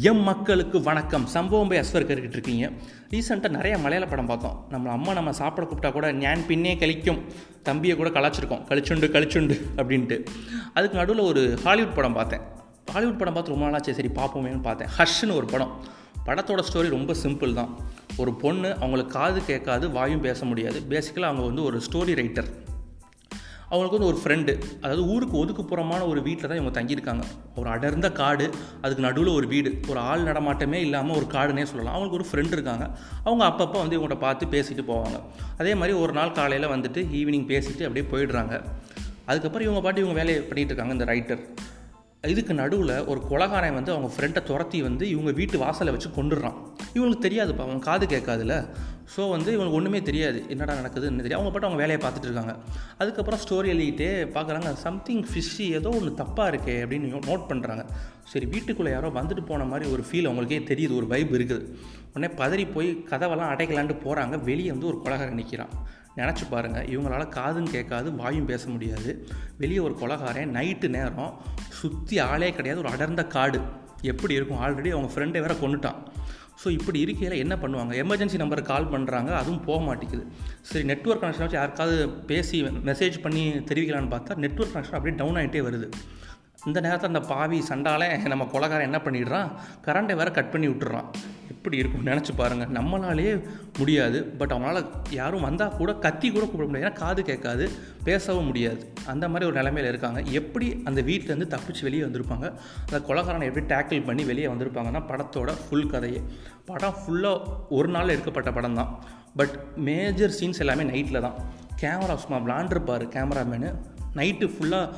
M மக்களுக்கு வணக்கம். சம்பவம் போய் அஸ்வர் கருக்கிட்டு இருக்கீங்க. ரீசெண்டாக நிறைய மலையாள படம் பார்த்தோம். நம்ம அம்மா நம்ம சாப்பிட கூப்பிட்டா கூட ஞான் பின்னே கழிக்கும். தம்பியை கூட கலாச்சிருக்கோம். கழிச்சுண்டு கழிச்சுண்டு அப்படின்ட்டு. அதுக்கு நடுவில் ஒரு ஹாலிவுட் படம் பார்த்தேன். ஹாலிவுட் படம் பார்த்து ரொம்ப நாளாச்சு சரி பார்ப்போமேனு பார்த்தேன். ஹஷ்னு ஒரு படம். படத்தோட ஸ்டோரி ரொம்ப சிம்பிள் தான். ஒரு பொண்ணு அவங்களுக்கு காது கேட்காது வாயும் பேச முடியாது. பேசிக்கலாக அவங்க வந்து ஒரு ஸ்டோரி ரைட்டர். அவங்களுக்கு வந்து ஒரு ஃப்ரெண்டு அதாவது ஊருக்கு ஒதுக்குப்புறமான ஒரு வீட்டில் தான் இவங்க தங்கியிருக்காங்க. ஒரு அடர்ந்த காடு அதுக்கு நடுவில் ஒரு வீடு. ஒரு ஆள் நடமாட்டமே இல்லாமல் ஒரு காடுனே சொல்லலாம். அவங்களுக்கு ஒரு ஃப்ரெண்டு இருக்காங்க. அவங்க அப்பப்போ வந்து இவங்கள்ட்ட பார்த்து பேசிட்டு போவாங்க. அதே மாதிரி ஒரு நாள் காலையில் வந்துட்டு ஈவினிங் பேசிட்டு அப்படியே போயிடுறாங்க. அதுக்கப்புறம் இவங்க பாட்டு இவங்க வேலையை பண்ணிகிட்டு இருக்காங்க இந்த ரைட்டர் இதுக்கு நடுவில் ஒரு கொலகாரன் வந்து அவங்க ஃப்ரெண்டை துரத்தி வந்து இவங்க வீட்டு வாசலை வச்சு கொண்டுடுறான் இவங்களுக்கு தெரியாதுப்பா அவங்க காது கேட்காதுல்ல ஸோ வந்து இவங்களுக்கு ஒன்றுமே தெரியாது என்னடா நடக்குதுன்னு தெரியும் அவங்க பாட்டு அவங்க வேலையை பார்த்துட்டு இருக்காங்க. அதுக்கப்புறம் ஸ்டோரி எழுதிட்டே பார்க்குறாங்க சம்திங் ஃபிஷ்ஷி ஏதோ ஒன்று தப்பாக இருக்கே அப்படின்னு நோட் பண்ணுறாங்க சரி வீட்டுக்குள்ளே யாரோ வந்துட்டு போன மாதிரி ஒரு ஃபீல் அவங்களுக்கே தெரியுது ஒரு வைப் இருக்குது. உடனே பதறி போய் கதவெல்லாம் அடைக்கலான்ட்டு போகிறாங்க வெளியே வந்து ஒரு கொலகாரன் நிற்கிறான் நினச்சி பாருங்கள் இவங்களால காதும் கேட்காது வாயும் பேச முடியாது. வெளியே ஒரு கொலகாரன் நைட்டு நேரம் சுற்றி ஆளே கிடையாது ஒரு அடர்ந்த காடு. எப்படி இருக்கும்? ஆல்ரெடி அவங்க ஃப்ரெண்டை வேற கொண்டுட்டான் ஸோ இப்படி இருக்கையில் என்ன பண்ணுவாங்க? எமர்ஜென்சி நம்பருக்கு கால் பண்ணுறாங்க அதுவும் போக மாட்டேங்குது. சரி நெட்ஒர்க் கனெக்ஷன் வச்சு யாருக்காவது பேசி மெசேஜ் பண்ணி தெரிவிக்கலான்னு பார்த்தா நெட்ஒர்க் கனெக்ஷன் அப்படியே டவுன் ஆகிட்டே வருது. இந்த நேரத்தில் அந்த பாவி சண்டாலே நம்ம கொலகாரன் என்ன பண்ணிடுறான்? கரண்ட்டை வேற கட் பண்ணி விட்டுறான். எப்படி இருக்கும் நினச்சி பாருங்கள் நம்மளாலேயே முடியாது. பட் அவனால் யாரும் வந்தால் கூட கத்தி கூட கூப்பிட முடியாது. ஏன்னா காது கேட்காது பேசவும் முடியாது. அந்த மாதிரி ஒரு நிலைமையில் இருக்காங்க. எப்படி அந்த வீட்டிலேருந்து தப்பிச்சு வெளியே வந்திருப்பாங்க? அந்த கொலகாரனை எப்படி டேக்கிள் பண்ணி வெளியே வந்திருப்பாங்கன்னா படத்தோட ஃபுல் கதையே. படம் ஃபுல்லாக ஒரு நாள் எடுக்கப்பட்ட படம் தான். பட் மேஜர் சீன்ஸ் எல்லாமே நைட்டில் தான். கேமரா சும்மா விளாண்டுருப்பார் கேமராமேனு நைட்டு ஃபுல்லாக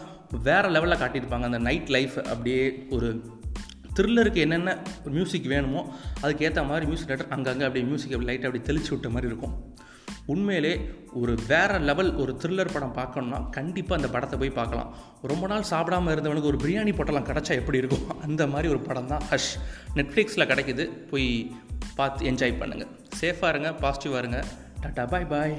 வேறு லெவலில் காட்டியிருப்பாங்க. அந்த நைட் லைஃப் அப்படியே ஒரு த்ரில்லருக்கு என்னென்ன மியூசிக் வேணுமோ அதுக்கேற்ற மாதிரி மியூசிக் டைரக்டர் அங்கங்கே அப்படியே மியூசிக் அப்படி லைட்டாக அப்படி தெளிச்சு விட்ட மாதிரி இருக்கும். உண்மையிலே ஒரு வேறு லெவல் ஒரு த்ரில்லர் படம் பார்க்கணுன்னா கண்டிப்பாக அந்த படத்தை போய் பார்க்கலாம். ரொம்ப நாள் சாப்பிடாமல் இருந்தவனுக்கு ஒரு பிரியாணி பொட்டலாம் கிடச்சா எப்படி இருக்கும்? அந்த மாதிரி ஒரு படம் தான் ஹஷ் நெட்ஃப்ளிக்ஸில் கிடைக்கிது. போய் பார்த்து என்ஜாய் பண்ணுங்கள் சேஃபாக இருங்க பாசிட்டிவாக இருங்க. டாட்டா பாய் பாய்